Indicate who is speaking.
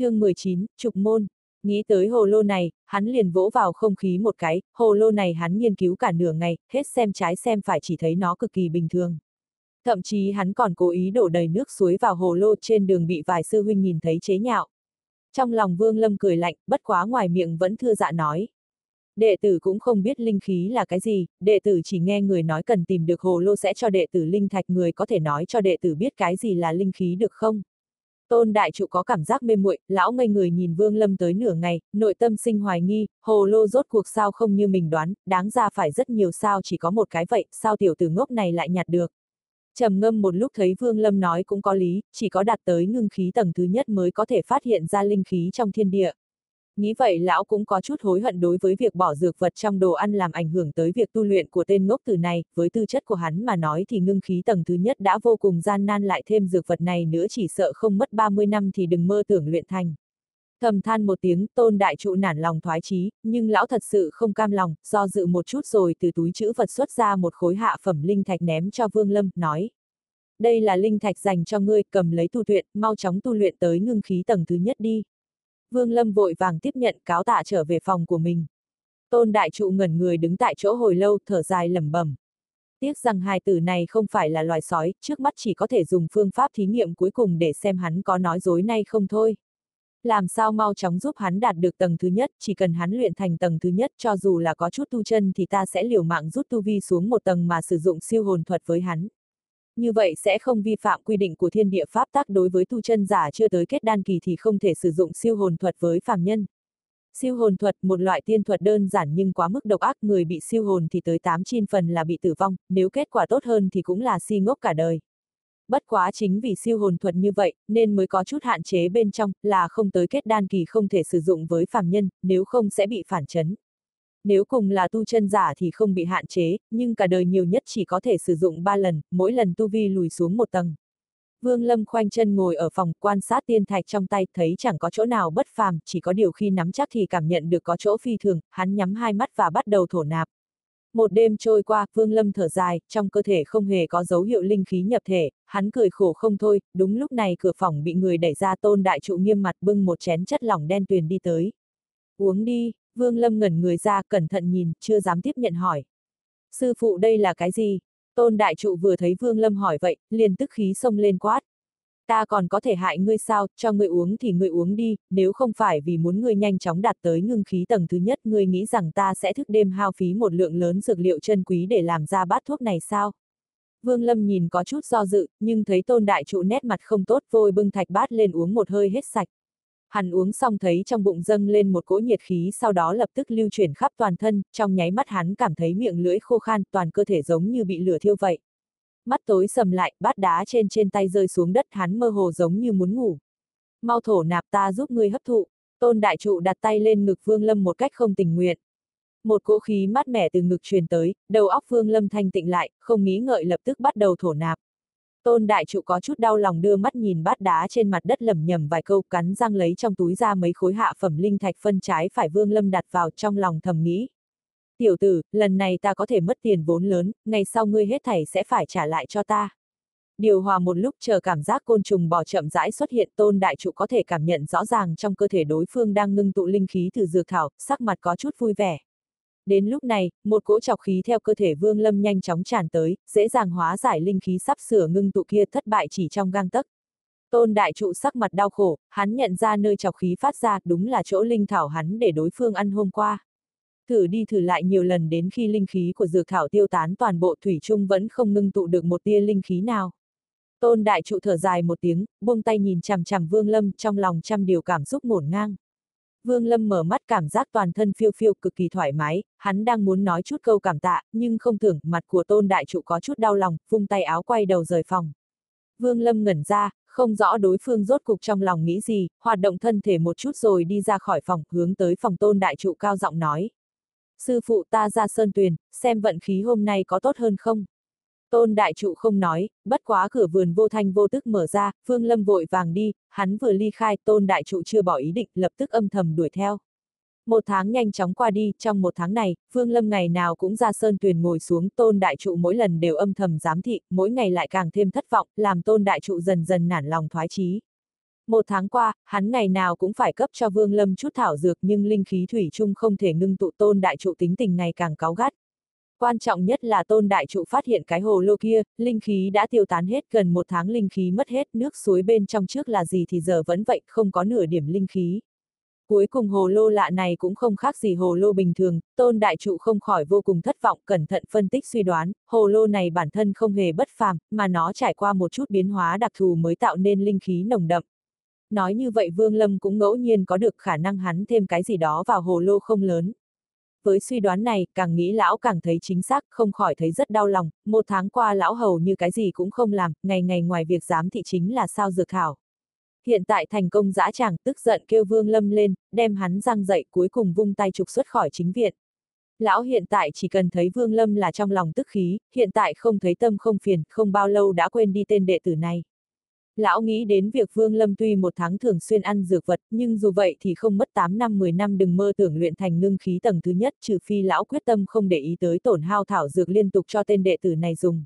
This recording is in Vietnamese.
Speaker 1: chương 19, trục môn. Nghĩ tới hồ lô này, hắn liền vỗ vào không khí một cái, hồ lô này hắn nghiên cứu cả nửa ngày, hết xem trái xem phải chỉ thấy nó cực kỳ bình thường. Thậm chí hắn còn cố ý đổ đầy nước suối vào hồ lô trên đường bị vài sư huynh nhìn thấy chế nhạo. Trong lòng Vương Lâm cười lạnh, bất quá ngoài miệng vẫn thưa dạ nói. Đệ tử cũng không biết linh khí là cái gì, đệ tử chỉ nghe người nói cần tìm được hồ lô sẽ cho đệ tử linh thạch người có thể nói cho đệ tử biết cái gì là linh khí được không? Tôn đại trụ có cảm giác mê muội, lão ngây người nhìn Vương Lâm tới nửa ngày, nội tâm sinh hoài nghi, hồ lô rốt cuộc sao không như mình đoán, đáng ra phải rất nhiều sao chỉ có một cái vậy, sao tiểu tử ngốc này lại nhặt được. trầm ngâm một lúc thấy Vương Lâm nói cũng có lý, chỉ có đạt tới ngưng khí tầng thứ nhất mới có thể phát hiện ra linh khí trong thiên địa. Nghĩ vậy lão cũng có chút hối hận đối với việc bỏ dược vật trong đồ ăn làm ảnh hưởng tới việc tu luyện của tên ngốc tử này, với tư chất của hắn mà nói thì ngưng khí tầng thứ nhất đã vô cùng gian nan lại thêm dược vật này nữa chỉ sợ không mất 30 năm thì đừng mơ tưởng luyện thành. Thầm than một tiếng, tôn đại trụ nản lòng thoái chí, nhưng lão thật sự không cam lòng, do dự một chút rồi từ túi chữ vật xuất ra một khối hạ phẩm linh thạch ném cho Vương Lâm, nói. Đây là linh thạch dành cho ngươi, cầm lấy tu luyện, mau chóng tu luyện tới ngưng khí tầng thứ nhất đi. Vương Lâm vội vàng tiếp nhận cáo tạ trở về phòng của mình. Tôn đại trụ ngẩn người đứng tại chỗ hồi lâu, thở dài lẩm bẩm. Tiếc rằng hai tử này không phải là loài sói, trước mắt chỉ có thể dùng phương pháp thí nghiệm cuối cùng để xem hắn có nói dối nay không thôi. Làm sao mau chóng giúp hắn đạt được tầng thứ nhất, chỉ cần hắn luyện thành tầng thứ nhất cho dù là có chút tu chân thì ta sẽ liều mạng rút tu vi xuống một tầng mà sử dụng siêu hồn thuật với hắn như vậy sẽ không vi phạm quy định của thiên địa pháp tắc đối với tu chân giả chưa tới kết đan kỳ thì không thể sử dụng siêu hồn thuật với phàm nhân. Siêu hồn thuật, một loại tiên thuật đơn giản nhưng quá mức độc ác, người bị siêu hồn thì tới 8 chín phần là bị tử vong, nếu kết quả tốt hơn thì cũng là si ngốc cả đời. Bất quá chính vì siêu hồn thuật như vậy, nên mới có chút hạn chế bên trong, là không tới kết đan kỳ không thể sử dụng với phàm nhân, nếu không sẽ bị phản chấn. Nếu cùng là tu chân giả thì không bị hạn chế, nhưng cả đời nhiều nhất chỉ có thể sử dụng 3 lần, mỗi lần tu vi lùi xuống một tầng. Vương Lâm khoanh chân ngồi ở phòng quan sát tiên thạch trong tay, thấy chẳng có chỗ nào bất phàm, chỉ có điều khi nắm chắc thì cảm nhận được có chỗ phi thường, hắn nhắm hai mắt và bắt đầu thổ nạp. Một đêm trôi qua, Vương Lâm thở dài, trong cơ thể không hề có dấu hiệu linh khí nhập thể, hắn cười khổ không thôi, đúng lúc này cửa phòng bị người đẩy ra tôn đại trụ nghiêm mặt bưng một chén chất lỏng đen tuyền đi tới. Uống đi, Vương Lâm ngẩn người ra, cẩn thận nhìn, chưa dám tiếp nhận hỏi. Sư phụ đây là cái gì? Tôn đại trụ vừa thấy Vương Lâm hỏi vậy, liền tức khí xông lên quát. Ta còn có thể hại ngươi sao, cho ngươi uống thì ngươi uống đi, nếu không phải vì muốn ngươi nhanh chóng đạt tới ngưng khí tầng thứ nhất, ngươi nghĩ rằng ta sẽ thức đêm hao phí một lượng lớn dược liệu chân quý để làm ra bát thuốc này sao? Vương Lâm nhìn có chút do dự, nhưng thấy tôn đại trụ nét mặt không tốt vội bưng thạch bát lên uống một hơi hết sạch. Hắn uống xong thấy trong bụng dâng lên một cỗ nhiệt khí sau đó lập tức lưu chuyển khắp toàn thân, trong nháy mắt hắn cảm thấy miệng lưỡi khô khan, toàn cơ thể giống như bị lửa thiêu vậy. Mắt tối sầm lại, bát đá trên trên tay rơi xuống đất hắn mơ hồ giống như muốn ngủ. Mau thổ nạp ta giúp ngươi hấp thụ, tôn đại trụ đặt tay lên ngực Vương Lâm một cách không tình nguyện. Một cỗ khí mát mẻ từ ngực truyền tới, đầu óc Vương Lâm thanh tịnh lại, không nghĩ ngợi lập tức bắt đầu thổ nạp. Tôn đại trụ có chút đau lòng đưa mắt nhìn bát đá trên mặt đất lầm nhầm vài câu cắn răng lấy trong túi ra mấy khối hạ phẩm linh thạch phân trái phải vương lâm đặt vào trong lòng thầm nghĩ. Tiểu tử, lần này ta có thể mất tiền vốn lớn, ngày sau ngươi hết thảy sẽ phải trả lại cho ta. Điều hòa một lúc chờ cảm giác côn trùng bò chậm rãi xuất hiện tôn đại trụ có thể cảm nhận rõ ràng trong cơ thể đối phương đang ngưng tụ linh khí từ dược thảo, sắc mặt có chút vui vẻ. Đến lúc này, một cỗ chọc khí theo cơ thể Vương Lâm nhanh chóng tràn tới, dễ dàng hóa giải linh khí sắp sửa ngưng tụ kia thất bại chỉ trong gang tấc. Tôn đại trụ sắc mặt đau khổ, hắn nhận ra nơi chọc khí phát ra đúng là chỗ linh thảo hắn để đối phương ăn hôm qua. Thử đi thử lại nhiều lần đến khi linh khí của dược thảo tiêu tán toàn bộ thủy chung vẫn không ngưng tụ được một tia linh khí nào. Tôn đại trụ thở dài một tiếng, buông tay nhìn chằm chằm Vương Lâm trong lòng trăm điều cảm xúc ngổn ngang. Vương Lâm mở mắt cảm giác toàn thân phiêu phiêu cực kỳ thoải mái, hắn đang muốn nói chút câu cảm tạ, nhưng không thưởng, mặt của tôn đại trụ có chút đau lòng, vung tay áo quay đầu rời phòng. Vương Lâm ngẩn ra, không rõ đối phương rốt cục trong lòng nghĩ gì, hoạt động thân thể một chút rồi đi ra khỏi phòng, hướng tới phòng tôn đại trụ cao giọng nói. Sư phụ ta ra sơn tuyền, xem vận khí hôm nay có tốt hơn không? Tôn đại trụ không nói, bất quá cửa vườn vô thanh vô tức mở ra, Phương Lâm vội vàng đi, hắn vừa ly khai, tôn đại trụ chưa bỏ ý định, lập tức âm thầm đuổi theo. Một tháng nhanh chóng qua đi, trong một tháng này, Phương Lâm ngày nào cũng ra sơn tuyền ngồi xuống, tôn đại trụ mỗi lần đều âm thầm giám thị, mỗi ngày lại càng thêm thất vọng, làm tôn đại trụ dần dần nản lòng thoái chí. Một tháng qua, hắn ngày nào cũng phải cấp cho Vương Lâm chút thảo dược nhưng linh khí thủy chung không thể ngưng tụ tôn đại trụ tính tình ngày càng cáu gắt. Quan trọng nhất là tôn đại trụ phát hiện cái hồ lô kia, linh khí đã tiêu tán hết gần một tháng linh khí mất hết nước suối bên trong trước là gì thì giờ vẫn vậy, không có nửa điểm linh khí. Cuối cùng hồ lô lạ này cũng không khác gì hồ lô bình thường, tôn đại trụ không khỏi vô cùng thất vọng cẩn thận phân tích suy đoán, hồ lô này bản thân không hề bất phàm, mà nó trải qua một chút biến hóa đặc thù mới tạo nên linh khí nồng đậm. Nói như vậy Vương Lâm cũng ngẫu nhiên có được khả năng hắn thêm cái gì đó vào hồ lô không lớn. Với suy đoán này, càng nghĩ lão càng thấy chính xác, không khỏi thấy rất đau lòng, một tháng qua lão hầu như cái gì cũng không làm, ngày ngày ngoài việc giám thị chính là sao dược thảo. Hiện tại thành công dã tràng tức giận kêu Vương Lâm lên, đem hắn răng dậy cuối cùng vung tay trục xuất khỏi chính viện. Lão hiện tại chỉ cần thấy Vương Lâm là trong lòng tức khí, hiện tại không thấy tâm không phiền, không bao lâu đã quên đi tên đệ tử này. Lão nghĩ đến việc Vương Lâm tuy một tháng thường xuyên ăn dược vật, nhưng dù vậy thì không mất 8 năm 10 năm đừng mơ tưởng luyện thành ngưng khí tầng thứ nhất trừ phi lão quyết tâm không để ý tới tổn hao thảo dược liên tục cho tên đệ tử này dùng.